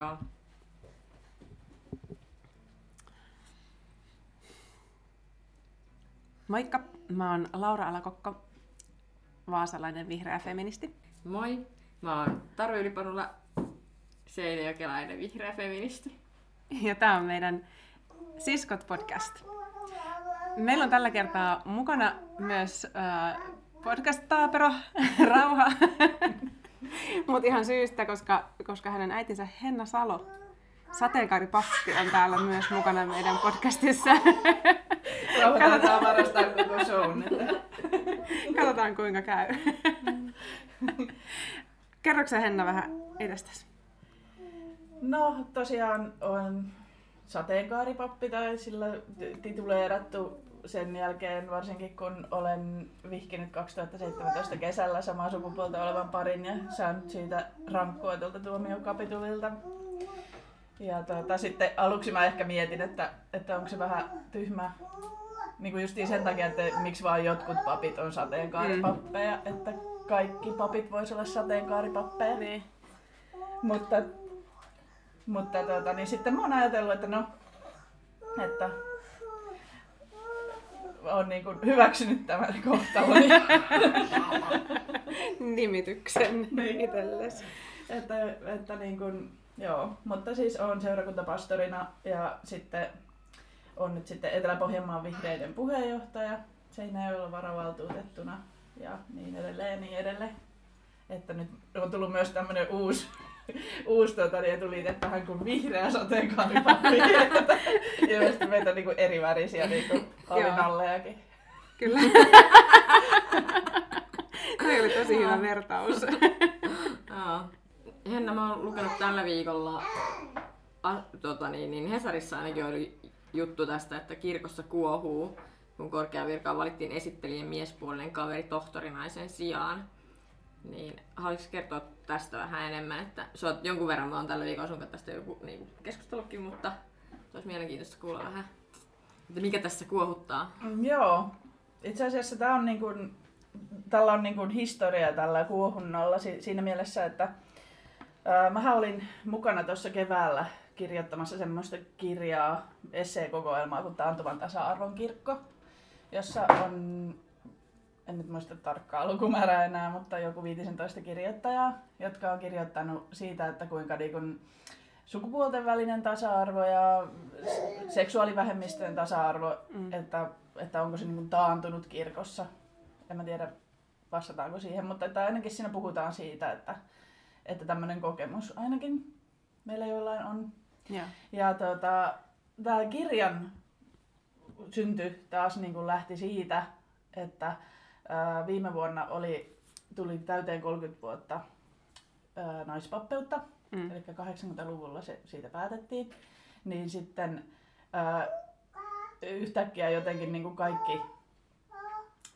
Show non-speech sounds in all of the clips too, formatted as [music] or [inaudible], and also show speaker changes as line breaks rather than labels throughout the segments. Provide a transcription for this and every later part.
Joo.
Moikka, mä oon Laura Alakokko, vaasalainen vihreä feministi.
Moi, mä oon Taru Ylipanula, seinäjokelainen vihreä feministi.
Ja tää on meidän Siskot podcast. Meillä on tällä kertaa mukana myös äh, podcast-taapero Rauha. [laughs] Mutta ihan syystä, koska, koska hänen äitinsä Henna Salo, sateenkaaripappi, on täällä myös mukana meidän podcastissa.
Rauhoitetaan varastaa koko shown. Että...
Katsotaan kuinka käy. Kerroksä Henna vähän itsestäsi?
No tosiaan on sateenkaaripappi tai sillä tituleerattu sen jälkeen, varsinkin kun olen vihkinyt 2017 kesällä samaa sukupuolta olevan parin ja saanut siitä rankkoa tuolta tuomiokapitulilta. Ja tuota, sitten aluksi mä ehkä mietin, että, että onko se vähän tyhmä niin kuin justiin sen takia, että miksi vaan jotkut papit on sateenkaaripappeja, mm. että kaikki papit vois olla sateenkaaripappeja.
Niin.
Mutta, mutta tuota, niin sitten mä oon ajatellut, että no, että on niin kuin hyväksynyt tämän kohtalon. [laughs]
Nimityksen
Niin.
itsellesi.
että, että niin kuin, joo, mutta siis on seurakuntapastorina ja sitten on nyt sitten Etelä-Pohjanmaan vihreiden puheenjohtaja Seinäjoella varavaltuutettuna ja niin edelleen ja niin edelleen. Että nyt on tullut myös tämmöinen uusi, [laughs] uusi tota, niin etuliite tähän kuin vihreä sateenkaaripappi. [laughs] Ilmeisesti meitä on niin kuin eri värisiä niin kuin alinallejakin.
Kyllä. [laughs] Toi oli tosi hyvä vertaus.
Joo. Henna, mä oon lukenut tällä viikolla, a, tota niin, niin Hesarissa ainakin oli juttu tästä, että kirkossa kuohuu, kun korkeavirkaan valittiin esittelijän miespuolinen kaveri tohtorinaisen sijaan. Niin haluaisitko kertoa tästä vähän enemmän, että sä oot jonkun verran, mä oon tällä viikolla sun tästä joku niin keskustellutkin, mutta olisi mielenkiintoista kuulla vähän, mikä tässä kuohuttaa.
Mm, Joo. Itse asiassa tämä on niin kuin, tällä on niin kuin historia tällä kuohunnalla si- siinä mielessä, että ää, olin mukana tuossa keväällä kirjoittamassa semmoista kirjaa, esseekokoelmaa kuin Taantuvan tasa-arvon kirkko, jossa on, en nyt muista tarkkaa lukumäärää enää, mutta joku 15 kirjoittajaa, jotka on kirjoittanut siitä, että kuinka niin kun sukupuolten välinen tasa-arvo ja seksuaalivähemmistöjen tasa-arvo,
Mm.
että, että onko se niin kuin taantunut kirkossa. En mä tiedä, vastataanko siihen, mutta että ainakin siinä puhutaan siitä, että, että tämmöinen kokemus ainakin meillä jollain on.
Joo.
Ja tota, tämä kirjan synty taas niin kuin lähti siitä, että ää, viime vuonna oli, tuli täyteen 30 vuotta ää, naispappeutta,
Mm.
eli 80-luvulla se, siitä päätettiin, niin sitten ää, yhtäkkiä jotenkin niin kuin kaikki,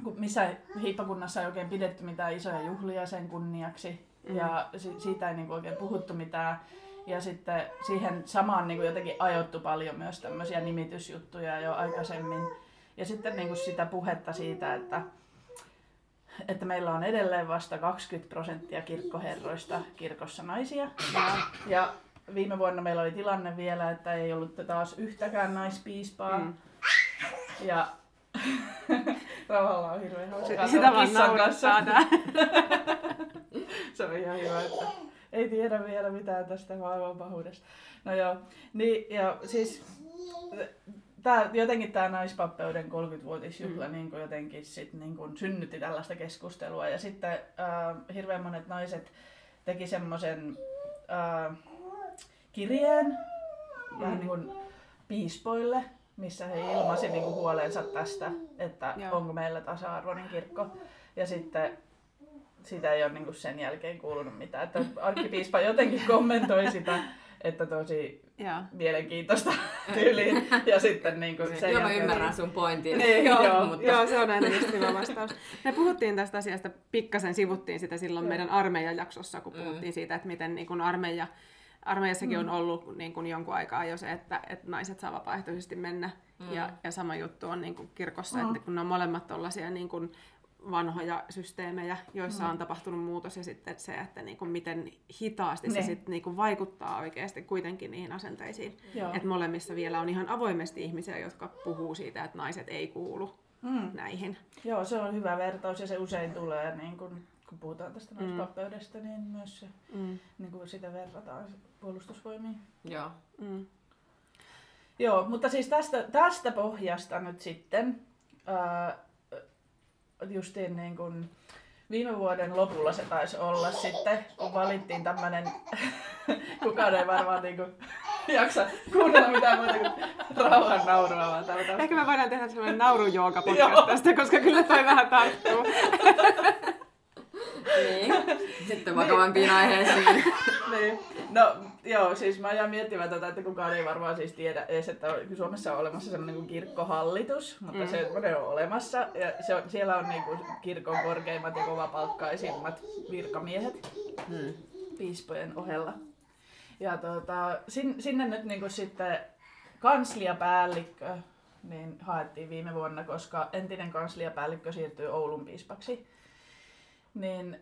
kun missä hiippakunnassa ei oikein pidetty mitään isoja juhlia sen kunniaksi,
Mm.
ja si- siitä ei niin kuin oikein puhuttu mitään, ja sitten siihen samaan niin kuin jotenkin ajoittu paljon myös tämmöisiä nimitysjuttuja jo aikaisemmin. Ja sitten niin kuin sitä puhetta siitä, että, että meillä on edelleen vasta 20 prosenttia kirkkoherroista kirkossa naisia. Ja viime vuonna meillä oli tilanne vielä, että ei ollut taas yhtäkään naispiispaa.
Mm.
Ja [laughs] Rauhalla on hirveän hauskaa
Sitä vaan
kanssa.
naurattaa. [laughs]
Se on ihan hyvä, että ei tiedä vielä mitään tästä maailman pahuudesta. No joo, niin ja siis tää, jotenkin tämä naispappeuden 30-vuotisjuhla mm. niin jotenkin sit, niin kuin synnytti tällaista keskustelua. Ja sitten äh, hirveän monet naiset teki semmoisen äh, kirjeen mm. vähän niin kuin piispoille, missä he ilmaisi niin kuin huolensa tästä, että
Joo.
onko meillä tasa-arvoinen kirkko. Ja sitten siitä ei ole niin kuin sen jälkeen kuulunut mitään. Että arkkipiispa jotenkin kommentoi sitä, että tosi
Joo.
mielenkiintoista [laughs] tyyliin. Ja sitten niin kuin sen
Joo, mä ymmärrän sun pointin.
Niin,
Joo,
joo,
mutta
Joo, se on aina just hyvä vastaus. Me puhuttiin tästä asiasta, pikkasen sivuttiin sitä silloin meidän armeijajaksossa, kun
Mm.
puhuttiin siitä, että miten niin kun armeija, armeijassakin on ollut niin kun jonkun aikaa jo se, että, että naiset saa vapaaehtoisesti mennä.
Mm.
Ja, ja sama juttu on niin kun kirkossa,
Mm.
että kun ne on molemmat tollaisia niin kun vanhoja systeemejä, joissa
Mm.
on tapahtunut muutos ja sitten se, että niin kuin miten hitaasti se
Ne.
sitten niin kuin vaikuttaa oikeasti kuitenkin niihin asenteisiin.
Joo.
Että molemmissa vielä on ihan avoimesti ihmisiä, jotka puhuu siitä, että naiset ei kuulu
Mm.
näihin.
Joo, se on hyvä vertaus ja se usein tulee, niin kun, kun puhutaan tästä
Mm.
naispappeudesta, niin myös se,
Mm.
niin kun sitä verrataan puolustusvoimiin.
Joo.
Mm.
Joo, mutta siis tästä, tästä pohjasta nyt sitten, ää, justiin niin kuin viime vuoden lopulla se taisi olla sitten, kun valittiin tämmöinen, [laughs] kukaan ei varmaan niin kuin [laughs] jaksa kuunnella mitään muuta kuin rauhan naurua, vaan täällä
Ehkä me voidaan tehdä sellainen naurujooga [laughs] tästä, koska kyllä toi vähän tarttuu.
Niin. Sitten vakavampiin aiheisiin.
Niin. No joo, siis mä jään miettimään tätä, että kukaan ei varmaan siis tiedä edes, että Suomessa on olemassa sellainen kuin kirkkohallitus, mutta
Mm.
mm. se on olemassa. Ja se on, siellä on niin kuin kirkon korkeimmat ja kovapalkkaisimmat virkamiehet
Hmm.
piispojen ohella. Ja tota, sin, sinne nyt niin kuin sitten kansliapäällikkö niin haettiin viime vuonna, koska entinen kansliapäällikkö siirtyi Oulun piispaksi. Niin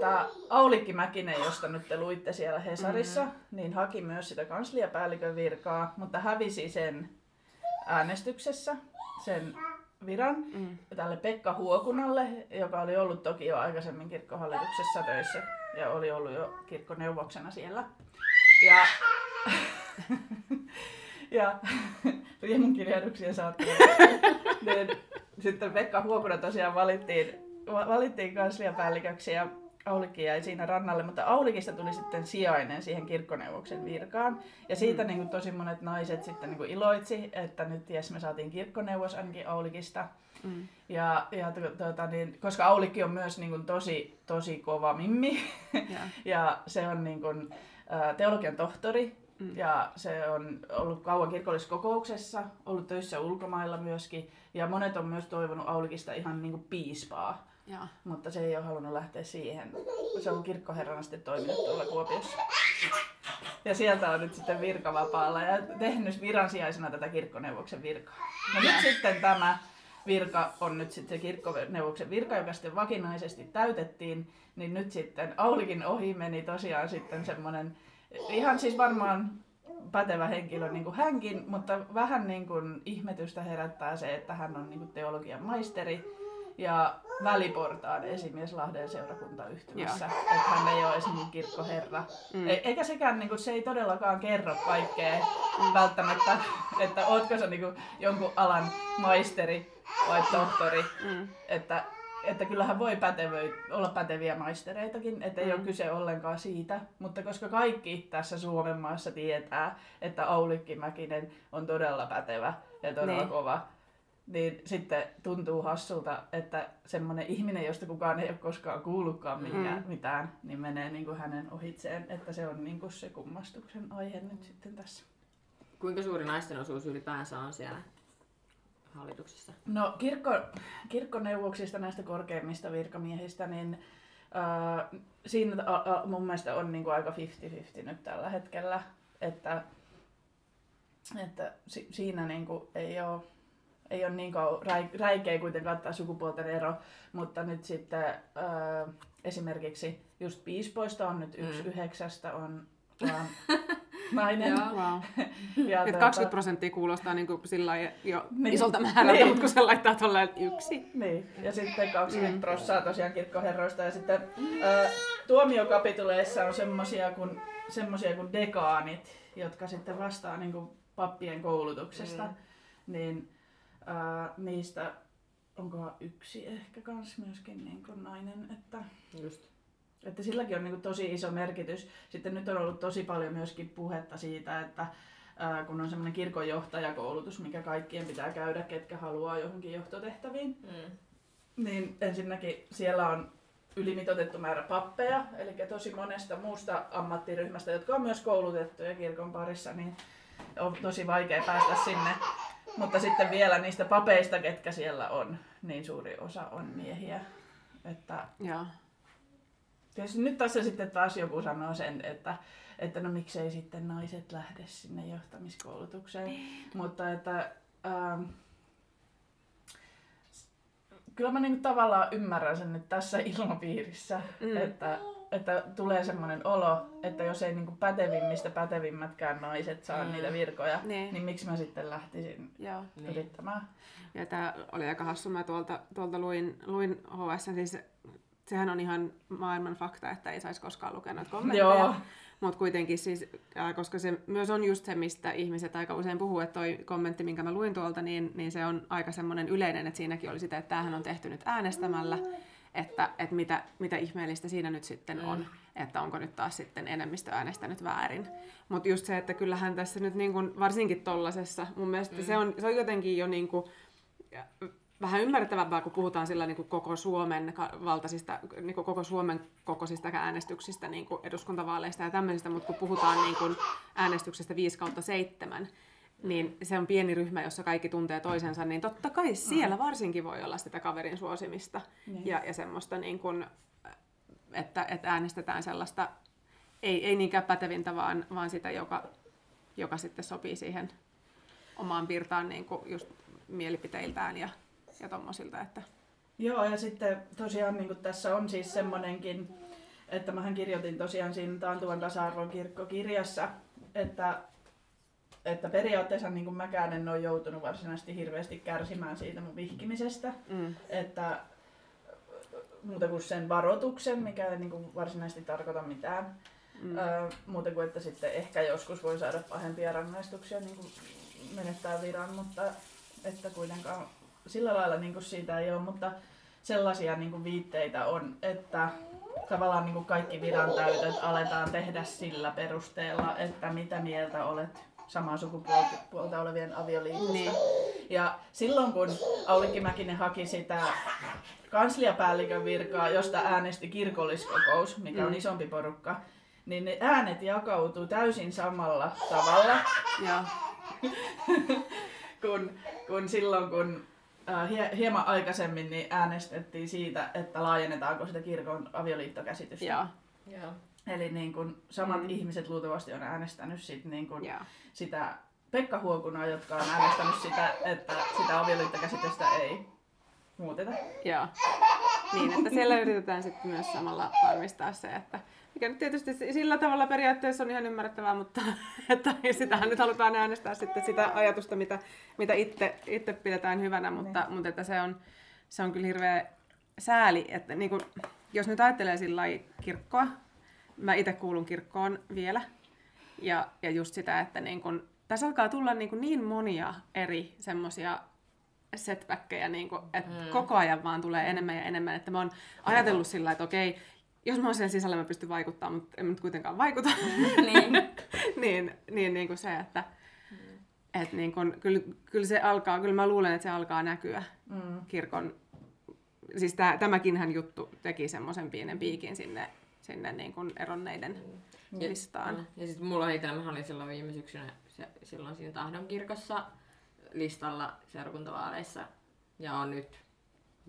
tämä Aulikki Mäkinen, josta nyt te luitte siellä Hesarissa, mm-hmm. niin haki myös sitä kansliapäällikön virkaa, mutta hävisi sen äänestyksessä, sen viran,
Mm.
tälle Pekka Huokunalle, joka oli ollut toki jo aikaisemmin kirkkohallituksessa töissä ja oli ollut jo kirkkoneuvoksena siellä. Ja, [laughs] ja riemun kirjahduksien saattaa. [laughs] niin, sitten Pekka Huokuna tosiaan valittiin, va- valittiin kansliapäälliköksi ja Aulikki jäi siinä rannalle, mutta Aulikista tuli sitten sijainen siihen kirkkoneuvoksen virkaan. Ja siitä
Mm.
niin kuin, tosi monet naiset sitten niin kuin, iloitsi, että nyt jes me saatiin kirkkoneuvos ainakin Aulikista.
Mm.
Ja, ja tu- tuota, niin, koska Aulikki on myös niin kuin, tosi, tosi kova mimmi
Ja. [laughs]
ja se on niin kuin, teologian tohtori
Mm.
ja se on ollut kauan kirkollisessa kokouksessa, ollut töissä ulkomailla myöskin ja monet on myös toivonut Aulikista ihan niin kuin piispaa,
Ja.
mutta se ei ole halunnut lähteä siihen. Se on kirkkoherrana sitten toiminut tuolla Kuopiossa. Ja sieltä on nyt sitten virkavapaalla ja tehnyt viransijaisena tätä kirkkoneuvoksen virkaa. No nyt sitten tämä virka on nyt sitten se kirkkoneuvoksen virka, joka sitten vakinaisesti täytettiin, niin nyt sitten Aulikin ohi meni tosiaan sitten semmoinen, ihan siis varmaan pätevä henkilö niin kuin hänkin, mutta vähän niin kuin ihmetystä herättää se, että hän on niin kuin teologian maisteri ja väliportaan esimies Lahden seurakuntayhtymässä. Että hän ei ole esimerkiksi kirkkoherra.
Mm.
E- eikä sekään, niin kuin, se ei todellakaan kerro kaikkea välttämättä, että ootko sä niin kuin, jonkun alan maisteri vai tohtori.
Mm.
Että, että kyllähän voi pätevöi, olla päteviä maistereitakin, että ei
Mm.
ole kyse ollenkaan siitä. Mutta koska kaikki tässä Suomen maassa tietää, että Aulikki Mäkinen on todella pätevä ja todella
Niin.
kova, niin sitten tuntuu hassulta, että semmoinen ihminen, josta kukaan ei ole koskaan kuullutkaan mitään,
Mm.
mitään niin menee niin kuin hänen ohitseen. Että se on niin kuin se kummastuksen aihe nyt sitten tässä.
Kuinka suuri naisten osuus ylipäänsä on siellä hallituksessa?
No kirkko, kirkkoneuvoksista näistä korkeimmista virkamiehistä, niin ää, siinä a, mun mielestä on niinku aika 50-50 nyt tällä hetkellä, että, että si, siinä niinku ei ole ei ole niin räikeä kuitenkaan tämä sukupuolten ero, mutta nyt sitten ää, esimerkiksi just piispoista on nyt yksi
Mm.
yhdeksästä on vaan [laughs] nainen.
Joo.
Wow. [laughs]
Ja
Et
tuota-
20 prosenttia kuulostaa niinku sillä lailla jo
Niin.
isolta määrältä,
Niin.
mutta kun se laittaa tolleen yksi.
Niin, ja sitten 20
Mm.
prossaa tosiaan kirkkoherroista. Ja sitten ää, tuomiokapituleissa on semmosia kuin, semmosia kuin dekaanit, jotka sitten vastaa niin kuin pappien koulutuksesta.
Mm.
Niin ää, niistä onkohan yksi ehkä kans myöskin niin kuin nainen, että,
Just.
että silläkin on niin kuin tosi iso merkitys. Sitten nyt on ollut tosi paljon myöskin puhetta siitä, että ää, kun on semmoinen kirkonjohtajakoulutus, mikä kaikkien pitää käydä, ketkä haluaa johonkin johtotehtäviin,
Mm.
niin ensinnäkin siellä on ylimitoitettu määrä pappeja, eli tosi monesta muusta ammattiryhmästä, jotka on myös koulutettuja kirkon parissa, niin on tosi vaikea päästä sinne. Mutta sitten vielä niistä papeista, ketkä siellä on, niin suuri osa on miehiä. Että
Joo.
tietysti nyt tässä sitten taas joku sanoo sen, että, että no miksei sitten naiset lähde sinne johtamiskoulutukseen. Mutta että ähm, kyllä mä niinku tavallaan ymmärrän sen nyt tässä ilmapiirissä, mm. että, että tulee semmoinen olo, että jos ei niinku pätevimmistä pätevimmätkään naiset saa mm. niitä virkoja, niin. niin miksi mä sitten lähtisin Joo. yrittämään.
Ja tämä oli aika hassu, mä tuolta, tuolta luin, luin HS, siis sehän on ihan maailman fakta, että ei saisi koskaan lukea noita kommentteja. Joo. Mutta kuitenkin siis, koska se myös on just se, mistä ihmiset aika usein puhuu, että toi kommentti, minkä mä luin tuolta, niin, niin se on aika semmoinen yleinen, että siinäkin oli sitä, että tämähän on tehty nyt äänestämällä, että, että mitä, mitä ihmeellistä siinä nyt sitten on, mm. että onko nyt taas sitten enemmistö äänestänyt väärin. Mutta just se, että kyllähän tässä nyt niin kun, varsinkin tollasessa, mun mielestä mm. se, on, se on jotenkin jo niin kuin, vähän ymmärrettävämpää, kun puhutaan sillä niin kuin koko Suomen valtaisista, niin kuin koko Suomen kokoisista äänestyksistä, niin kuin eduskuntavaaleista ja tämmöisistä, mutta kun puhutaan niin kuin äänestyksestä 5 kautta 7, niin se on pieni ryhmä, jossa kaikki tuntee toisensa, niin totta kai siellä varsinkin voi olla sitä kaverin suosimista niin. ja, ja semmoista, niin kuin, että, että äänestetään sellaista, ei, ei niinkään pätevintä, vaan, vaan sitä, joka, joka sitten sopii siihen omaan pirtaan niin kuin just mielipiteiltään ja ja tommosilta. Että...
Joo, ja sitten tosiaan niin tässä on siis semmoinenkin, että mähän kirjoitin tosiaan siinä Taantuvan tasa-arvon kirkkokirjassa, että, että periaatteessa niin mäkään en ole joutunut varsinaisesti hirveästi kärsimään siitä mun vihkimisestä, mm. että muuta kuin sen varoituksen, mikä ei niin kuin varsinaisesti tarkoita mitään. Mm. Öö, muuta kuin, että sitten ehkä joskus voi saada pahempia rangaistuksia niin kuin menettää viran, mutta että kuitenkaan sillä lailla niin kuin siitä ei ole, mutta sellaisia niin kuin viitteitä on, että tavallaan niin kuin kaikki viran täytöt aletaan tehdä sillä perusteella, että mitä mieltä olet samaa sukupuolta olevien avioliitosta. Niin. Ja silloin kun Aulikki Mäkinen haki sitä kansliapäällikön virkaa, josta äänesti kirkolliskokous, mikä on mm. isompi porukka, niin ne äänet jakautuu täysin samalla tavalla. Ja. [laughs] kun, kun silloin kun hie, hieman aikaisemmin niin äänestettiin siitä, että laajennetaanko sitä kirkon avioliittokäsitystä. Joo. Joo. Eli niin kun samat mm. ihmiset luultavasti on äänestänyt sit niin kun sitä Pekka Huokunaa, jotka on äänestänyt sitä, että sitä avioliittokäsitystä ei muuteta.
Joo. Niin, että siellä yritetään sitten myös samalla varmistaa se, että mikä nyt tietysti sillä tavalla periaatteessa on ihan ymmärrettävää, mutta [laughs] että sitähän nyt halutaan äänestää sitten sitä ajatusta, mitä, mitä itse, itse pidetään hyvänä, mutta, niin. mutta että se, on, se on kyllä hirveä sääli, että niin kuin, jos nyt ajattelee sillä kirkkoa, mä itse kuulun kirkkoon vielä, ja, ja just sitä, että niin kun, tässä alkaa tulla niin, kuin niin monia eri semmoisia setbackkejä, niin kuin, että mm. koko ajan vaan tulee enemmän ja enemmän. Että mä oon ajatellut sillä että okei, jos mä oon siellä sisällä, mä pystyn vaikuttamaan, mutta en nyt kuitenkaan vaikuta. [laughs] [laughs] niin. niin, niin, niin kuin se, että mm. et niin kun, kyllä, kyllä, se alkaa, kyllä mä luulen, että se alkaa näkyä mm. kirkon. Siis tää, tämäkinhän juttu teki semmoisen pienen piikin sinne, sinne niin kuin eronneiden mm. listaan. Ja,
ja sitten mulla itsellä, mä olin silloin viime syksynä se, silloin siinä Tahdon kirkossa listalla seurakuntavaaleissa ja on nyt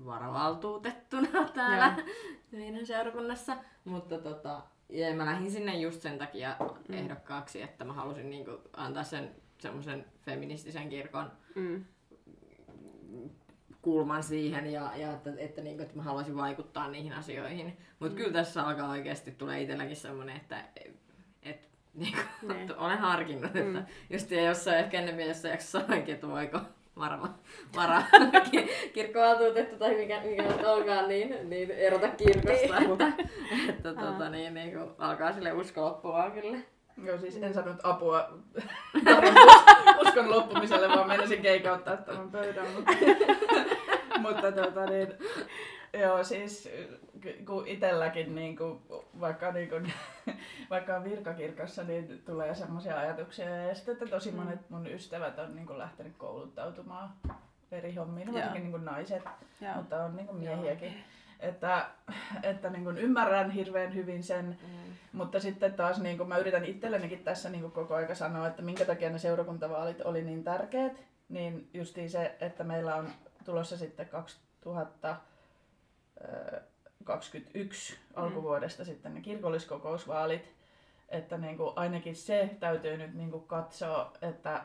varavaltuutettuna täällä Joo. meidän seurakunnassa. Mutta tota, ja mä lähdin sinne just sen takia mm. ehdokkaaksi, että mä halusin niinku antaa sen semmoisen feministisen kirkon mm. kulman siihen ja, ja että, että, niinku, että mä haluaisin vaikuttaa niihin asioihin. Mutta mm. kyllä tässä alkaa oikeasti tulee itselläkin semmoinen, että et, niinku, niin. olen harkinnut, mm. että just ja jossain ehkä ennemmin jossain jaksossa sanoinkin, että voiko varma, vara [laughs] kirkkovaltuutettu tai mikä, mikä nyt onkaan, niin, niin erota kirkosta, niin. että, että tota, niin, niin kun alkaa sille usko loppua kyllä.
Joo, siis en sanonut apua [laughs] uskon loppumiselle, vaan menisin keikauttaa tämän pöydän. Mutta, [laughs] mutta tota, niin, joo, siis kun itselläkin niin kuin, vaikka, niin kuin, [laughs] vaikka on virkakirkossa, niin tulee semmoisia ajatuksia. Ja sitten että tosi mm. monet mun ystävät on niin kuin, lähtenyt kouluttautumaan verihommiin, varsinkin niin kuin naiset, Joo. mutta on niin kuin miehiäkin. Joo. Että, että niin kuin ymmärrän hirveän hyvin sen, mm. mutta sitten taas niin kuin mä yritän itsellenikin tässä niin kuin koko aika sanoa, että minkä takia ne seurakuntavaalit oli niin tärkeät, niin justiin se, että meillä on tulossa sitten 2000 2021 mm. alkuvuodesta sitten ne kirkolliskokousvaalit, että niin kuin ainakin se täytyy nyt niin kuin katsoa, että,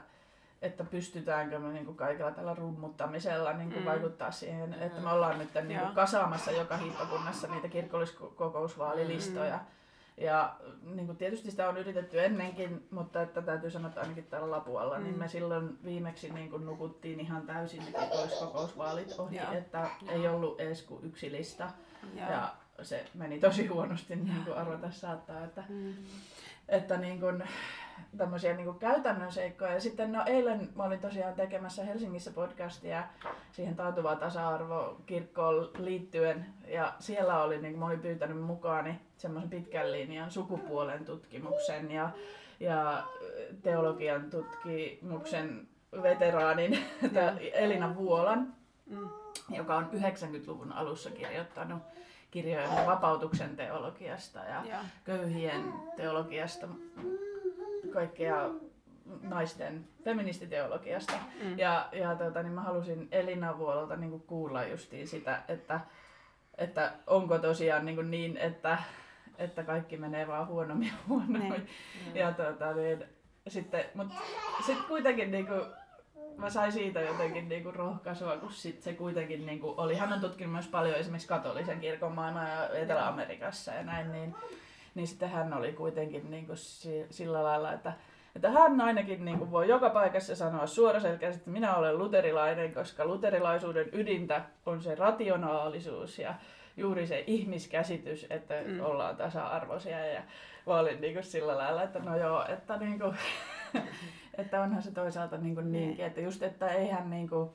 että pystytäänkö me niin kuin kaikella tällä rummuttamisella niin kuin
Mm.
vaikuttaa siihen, että me
Mm.
ollaan nyt niin kuin kasaamassa joka hiippakunnassa niitä kirkolliskokousvaalilistoja. Ja niin kuin tietysti sitä on yritetty ennenkin, mutta että täytyy sanoa, että ainakin täällä Lapualla, niin
Mm.
me silloin viimeksi niin kuin nukuttiin ihan täysin ne kirkolliskokousvaalit ohi,
Joo.
että ei ollut edes kuin yksi lista.
Joo.
Ja se meni tosi huonosti, niin kuin arvata saattaa, että,
Mm.
että niin kuin, tämmöisiä niin kuin käytännön seikkoja. Ja sitten no eilen mä olin tosiaan tekemässä Helsingissä podcastia siihen taantuvaan tasa-arvokirkkoon liittyen. Ja siellä oli, niin kuin mä olin pyytänyt mukaani semmoisen pitkän linjan sukupuolen tutkimuksen ja, ja teologian tutkimuksen veteraanin Elina Vuolan,
Mm.
joka on 90-luvun alussa kirjoittanut kirjoja vapautuksen teologiasta ja
Joo.
köyhien teologiasta, kaikkea naisten feministiteologiasta.
Mm.
Ja, ja tota, niin mä halusin Elina Vuololta niin kuulla justiin sitä, että, että onko tosiaan niin, niin että, että kaikki menee vaan huonommin ja huonommin.
Niin.
Ja tota, niin, sitten, mutta sitten kuitenkin niin kuin, mä sain siitä jotenkin niinku rohkaisua, kun sit se kuitenkin niinku oli, hän on tutkinut myös paljon esimerkiksi katolisen kirkon maailmaa ja Etelä-Amerikassa ja näin, niin, niin sitten hän oli kuitenkin niinku si, sillä lailla, että, että hän ainakin niinku voi joka paikassa sanoa suoraselkäisesti, että minä olen luterilainen, koska luterilaisuuden ydintä on se rationaalisuus ja juuri se ihmiskäsitys, että
Mm.
mm. ollaan tasa-arvoisia ja mä olin niinku sillä lailla, että no joo, että niinku, [laughs] että onhan se toisaalta niin kuin niinkin, että just, että eihän niin kuin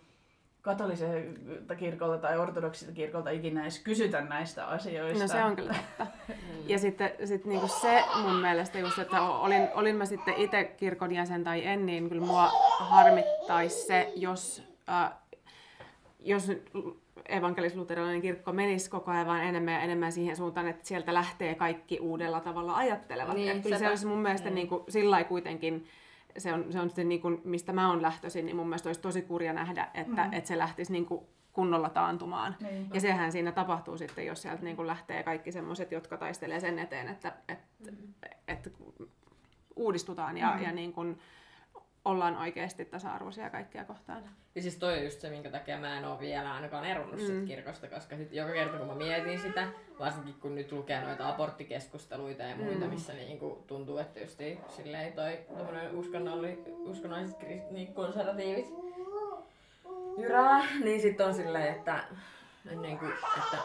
katoliselta kirkolta tai ortodoksilta kirkolta ikinä edes kysytä näistä asioista.
No se on kyllä totta. [laughs] Ja sitten sit niinku se mun mielestä just, että olin, olin mä sitten itse kirkon jäsen tai en, niin kyllä mua harmittaisi se, jos, äh, jos evankelis-luterilainen kirkko menisi koko ajan vaan enemmän ja enemmän siihen suuntaan, että sieltä lähtee kaikki uudella tavalla ajattelevat.
Niin,
Niin, kyllä se olisi mun mielestä
Mm.
niin kuin, sillä kuitenkin, se on, se on sitten niin kuin, mistä mä oon lähtöisin, niin mun mielestä olisi tosi kurja nähdä, että,
Mm.
että se lähtisi niin kuin kunnolla taantumaan.
Niin.
Ja sehän siinä tapahtuu sitten, jos sieltä niin kuin lähtee kaikki semmoiset, jotka taistelee sen eteen, että, että, että uudistutaan ja,
Mm.
ja niin kuin ollaan oikeasti tasa-arvoisia kaikkia kohtaan.
Ja siis toi on just se, minkä takia mä en ole vielä ainakaan eronnut
Mm.
kirkosta, koska sit joka kerta kun mä mietin sitä, varsinkin kun nyt lukee noita aborttikeskusteluita ja muita,
Mm.
missä niinku tuntuu, että just silleen toi uskonnolli, uskonnolliset kris- niin konservatiivit jyrää, niin sit on silleen, että, niin kuin, että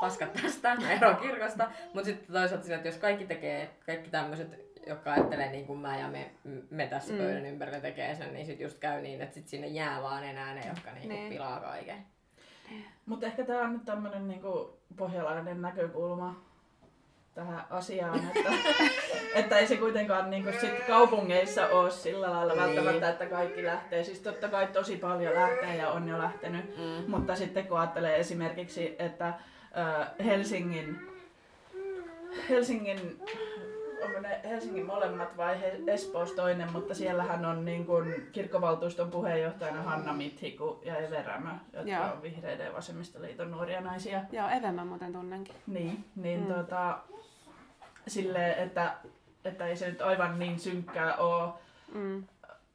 paskat tästä, mä eroan kirkosta, mutta sitten toisaalta silleen, että jos kaikki tekee, kaikki tämmöiset jotka ajattelee niin kuin mä ja me, me tässä
Mm.
pöydän ympärillä tekee sen, niin sit just käy niin, että sit sinne jää vaan enää ne, jotka niinku
Niin.
pilaa kaiken.
Mutta ehkä tämä on nyt tämmöinen niinku pohjalainen näkökulma tähän asiaan, että, [laughs] että ei se kuitenkaan niinku sit kaupungeissa ole sillä lailla
Niin.
välttämättä, että kaikki lähtee. Siis totta kai tosi paljon lähtee ja on jo lähtenyt,
Mm.
mutta sitten kun ajattelee esimerkiksi, että ö, Helsingin, Helsingin onko ne Helsingin molemmat vai He- Espoossa toinen, mutta siellähän on niin kuin kirkkovaltuuston puheenjohtajana Hanna Mithiku ja Eve Rämö, jotka
Joo.
on vihreiden ja vasemmistoliiton nuoria naisia.
Joo, Eve mä muuten tunnenkin.
Niin, niin
Mm.
tota, silleen, että, että ei se nyt aivan niin synkkää ole,
Mm.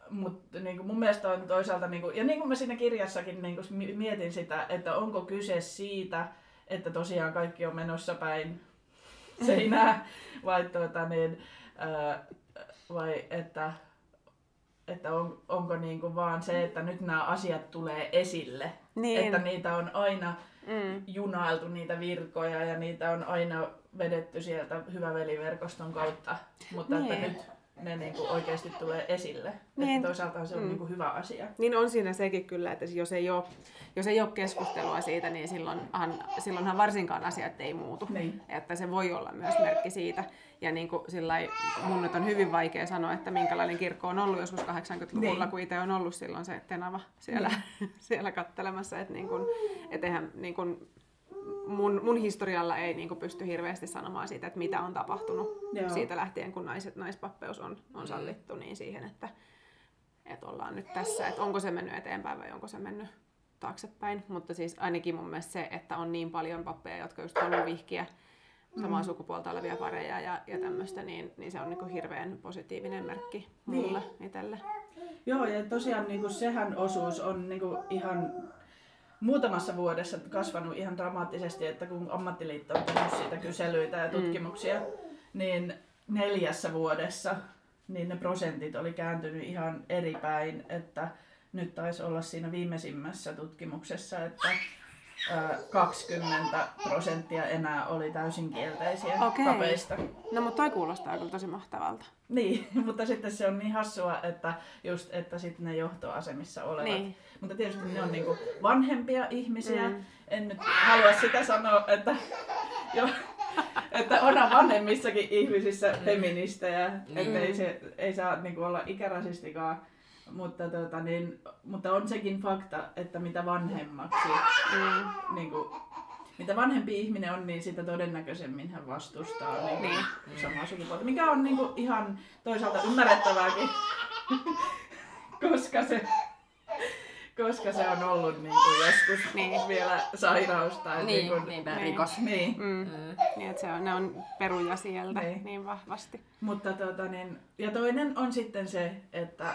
mutta niin kuin mun mielestä on toisaalta, niin kuin, ja niin kuin mä siinä kirjassakin niin kuin mi- mietin sitä, että onko kyse siitä, että tosiaan kaikki on menossa päin [laughs] seinää, vai, tuota, niin, ää, vai että, että on, onko niin kuin vaan se, että nyt nämä asiat tulee esille,
Niin.
että niitä on aina
Mm.
junailtu niitä virkoja ja niitä on aina vedetty sieltä hyväveliverkoston kautta, mutta
Niin.
että nyt ne niinku oikeasti tulee esille.
Niin.
Että toisaalta se on
Mm.
niinku hyvä asia.
Niin on siinä sekin kyllä, että jos ei ole, jos ei ole keskustelua siitä, niin silloinhan, silloinhan varsinkaan asiat ei muutu.
Niin.
Että se voi olla myös merkki siitä. Ja niin kuin sillai, mun nyt on hyvin vaikea sanoa, että minkälainen kirkko on ollut joskus 80-luvulla,
Niin.
kun itse on ollut silloin se tenava siellä, [laughs] siellä kattelemassa. Että niin kuin, et eihän niin kuin, mun, mun historialla ei niin kuin pysty hirveästi sanomaan siitä, että mitä on tapahtunut
Joo.
siitä lähtien, kun naiset, naispappeus on, on sallittu, niin siihen, että, että ollaan nyt tässä, että onko se mennyt eteenpäin vai onko se mennyt taaksepäin. Mutta siis ainakin mun mielestä se, että on niin paljon pappeja, jotka just haluaa vihkiä samaa sukupuolta olevia pareja ja, ja tämmöistä, niin, niin se on niin hirveän positiivinen merkki mulle niin. itselle.
Joo, ja tosiaan niin kuin sehän osuus on niin kuin ihan muutamassa vuodessa kasvanut ihan dramaattisesti, että kun ammattiliitto on tehnyt siitä kyselyitä ja tutkimuksia, mm. niin neljässä vuodessa niin ne prosentit oli kääntynyt ihan eri päin, että nyt taisi olla siinä viimeisimmässä tutkimuksessa, että 20 prosenttia enää oli täysin kielteisiä
Okei.
papeista.
No mutta toi kuulostaa kyllä tosi mahtavalta.
Niin, [laughs] mutta sitten se on niin hassua, että just, että sitten ne johtoasemissa olevat.
Niin.
Mutta tietysti ne on niinku vanhempia ihmisiä.
Mm.
En nyt halua sitä sanoa, että, [laughs] jo, että on vanhemmissakin ihmisissä feministejä.
Niin.
Että ei, se, ei saa niinku olla ikärasistikaan. Mutta, tota, niin, mutta on sekin fakta, että mitä vanhemmaksi,
Mm.
niin kuin, mitä vanhempi ihminen on, niin sitä todennäköisemmin hän vastustaa niin
Niin.
samaa sukupuolta. Mikä on niin kuin, ihan toisaalta ymmärrettävääkin, [laughs] koska se, koska se on ollut niin kuin joskus
Niin.
vielä sairaus tai
Niin,
niin kuin,
niinpä
niin.
rikos.
niin.
Mm.
Mm.
Niin, että se on, ne on peruja sieltä
Niin.
niin vahvasti.
Mutta tota, niin, ja toinen on sitten se, että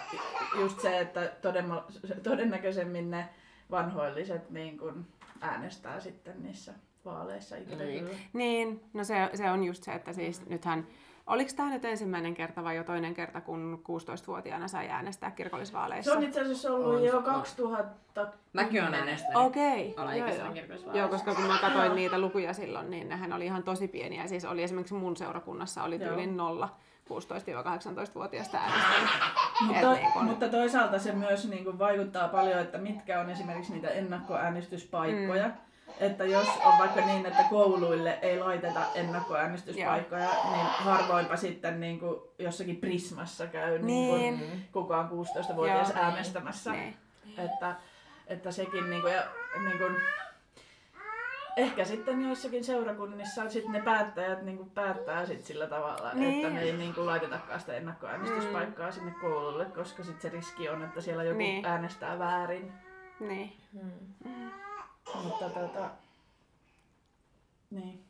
just se, että todemma, todennäköisemmin ne vanhoilliset niin kuin äänestää sitten niissä vaaleissa
Niin.
Niin, no se, se on just se, että siis nythän, oliko tämä nyt ensimmäinen kerta vai jo toinen kerta, kun 16-vuotiaana sai äänestää kirkollisvaaleissa?
Se on itse asiassa ollut
On,
jo
on.
2000.
Mäkin olen äänestänyt.
Okei,
Alaikäisenä
joo, joo.
kirkollisvaaleissa.
Joo, koska kun mä katsoin niitä lukuja silloin, niin nehän oli ihan tosi pieniä. Siis oli esimerkiksi mun seurakunnassa oli tyylin nolla 16-18-vuotiaasta äänestänyt. [laughs]
Mutta,
niin kun-
mutta toisaalta se myös niin kuin vaikuttaa paljon, että mitkä on esimerkiksi niitä ennakkoäänestyspaikkoja. Mm. Että jos on vaikka niin, että kouluille ei laiteta ennakkoäänestyspaikkoja, niin harvoinpa sitten niin kuin jossakin Prismassa käy niin.
Niin.
kuin kukaan 16-vuotias
Joo.
äänestämässä.
Niin.
Että, että sekin niin kuin, ja, niin kuin, ehkä sitten joissakin seurakunnissa sit ne päättäjät niin kuin päättää sit sillä tavalla,
Niin.
että ne ei niin kuin laitetakaan sitä ennakkoäänestyspaikkaa sinne koululle, koska sit se riski on, että siellä joku
Niin.
äänestää väärin.
Niin.
Mm.
Mutta tota, niin.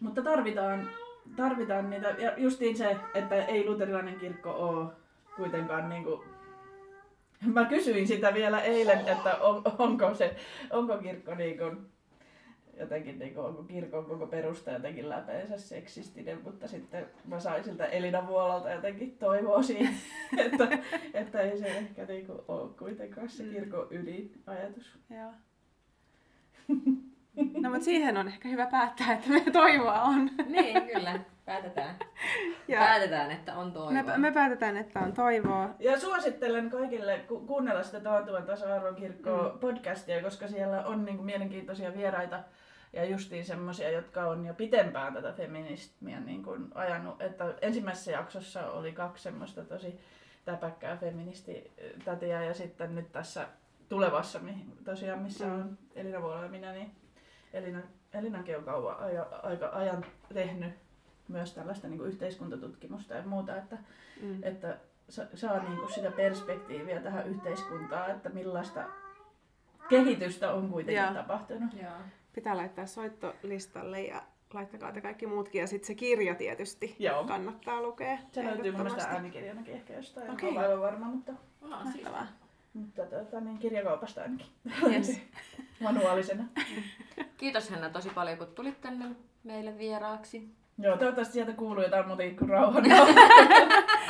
Mutta tarvitaan, tarvitaan niitä, ja justiin se, että ei luterilainen kirkko ole kuitenkaan niinku, mä kysyin sitä vielä eilen, että on, onko se, onko kirkko niinku, jotenkin niinku, onko kirkon koko perusta jotenkin läpeensä seksistinen, mutta sitten mä sain siltä Elina Vuolalta jotenkin toivoa siihen, [laughs] että, että ei se ehkä niinku ole kuitenkaan se kirkon ydinajatus.
Joo. No mutta siihen on ehkä hyvä päättää, että me toivoa on.
Niin, kyllä. Päätetään. [laughs]
Ja
Päätetään, että on toivoa.
me, me päätetään, että on toivoa.
Ja suosittelen kaikille ku- kuunnella sitä Taantuvan tasa-arvon kirkkoa
Mm.
podcastia, koska siellä on niinku mielenkiintoisia vieraita ja justiin semmoisia, jotka on jo pitempään tätä feminismiä niin kuin ajanut. Että ensimmäisessä jaksossa oli kaksi semmoista tosi täpäkkää feministitätiä ja sitten nyt tässä tulevassa, mihin, tosiaan missä
Mm.
on Elina Vuola ja minä, niin Elina, Elinakin on kauan aja, aika ajan tehnyt myös tällaista niin kuin yhteiskuntatutkimusta ja muuta, että
Mm.
että sa- saa niinku sitä perspektiiviä tähän yhteiskuntaan, että millaista kehitystä on kuitenkin
Joo.
tapahtunut.
Joo.
Pitää laittaa soittolistalle ja laittakaa te kaikki muutkin. Ja sitten se kirja tietysti
Joo.
kannattaa lukea.
Se löytyy mun mielestä äänikirjanakin ehkä jostain, okay. aivan varma, mutta,
siis.
Mahtavaa.
mutta tota, niin kirjakaupasta ainakin
Yes. [laughs]
manuaalisena.
Kiitos Henna tosi paljon, kun tulit tänne meille vieraaksi.
Joo, toivottavasti sieltä kuuluu jotain muuta kuin rauhan. [laughs]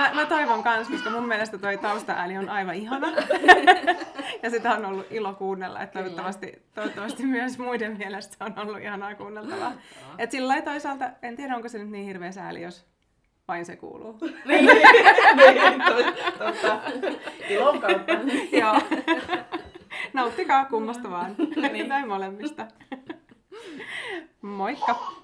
Mä, mä toivon kans, koska mun mielestä toi taustaääni on aivan ihana. [laughs] ja sitä on ollut ilo kuunnella, että toivottavasti, toivottavasti myös muiden mielestä on ollut ihanaa kuunneltavaa. Et sillä lailla toisaalta, en tiedä onko se nyt niin hirveä sääli, jos vain se kuuluu. [laughs]
niin, niin, to- totta. Ilon kautta. [laughs]
Joo. Nauttikaa kummasta vaan. Näin molemmista. Moikka!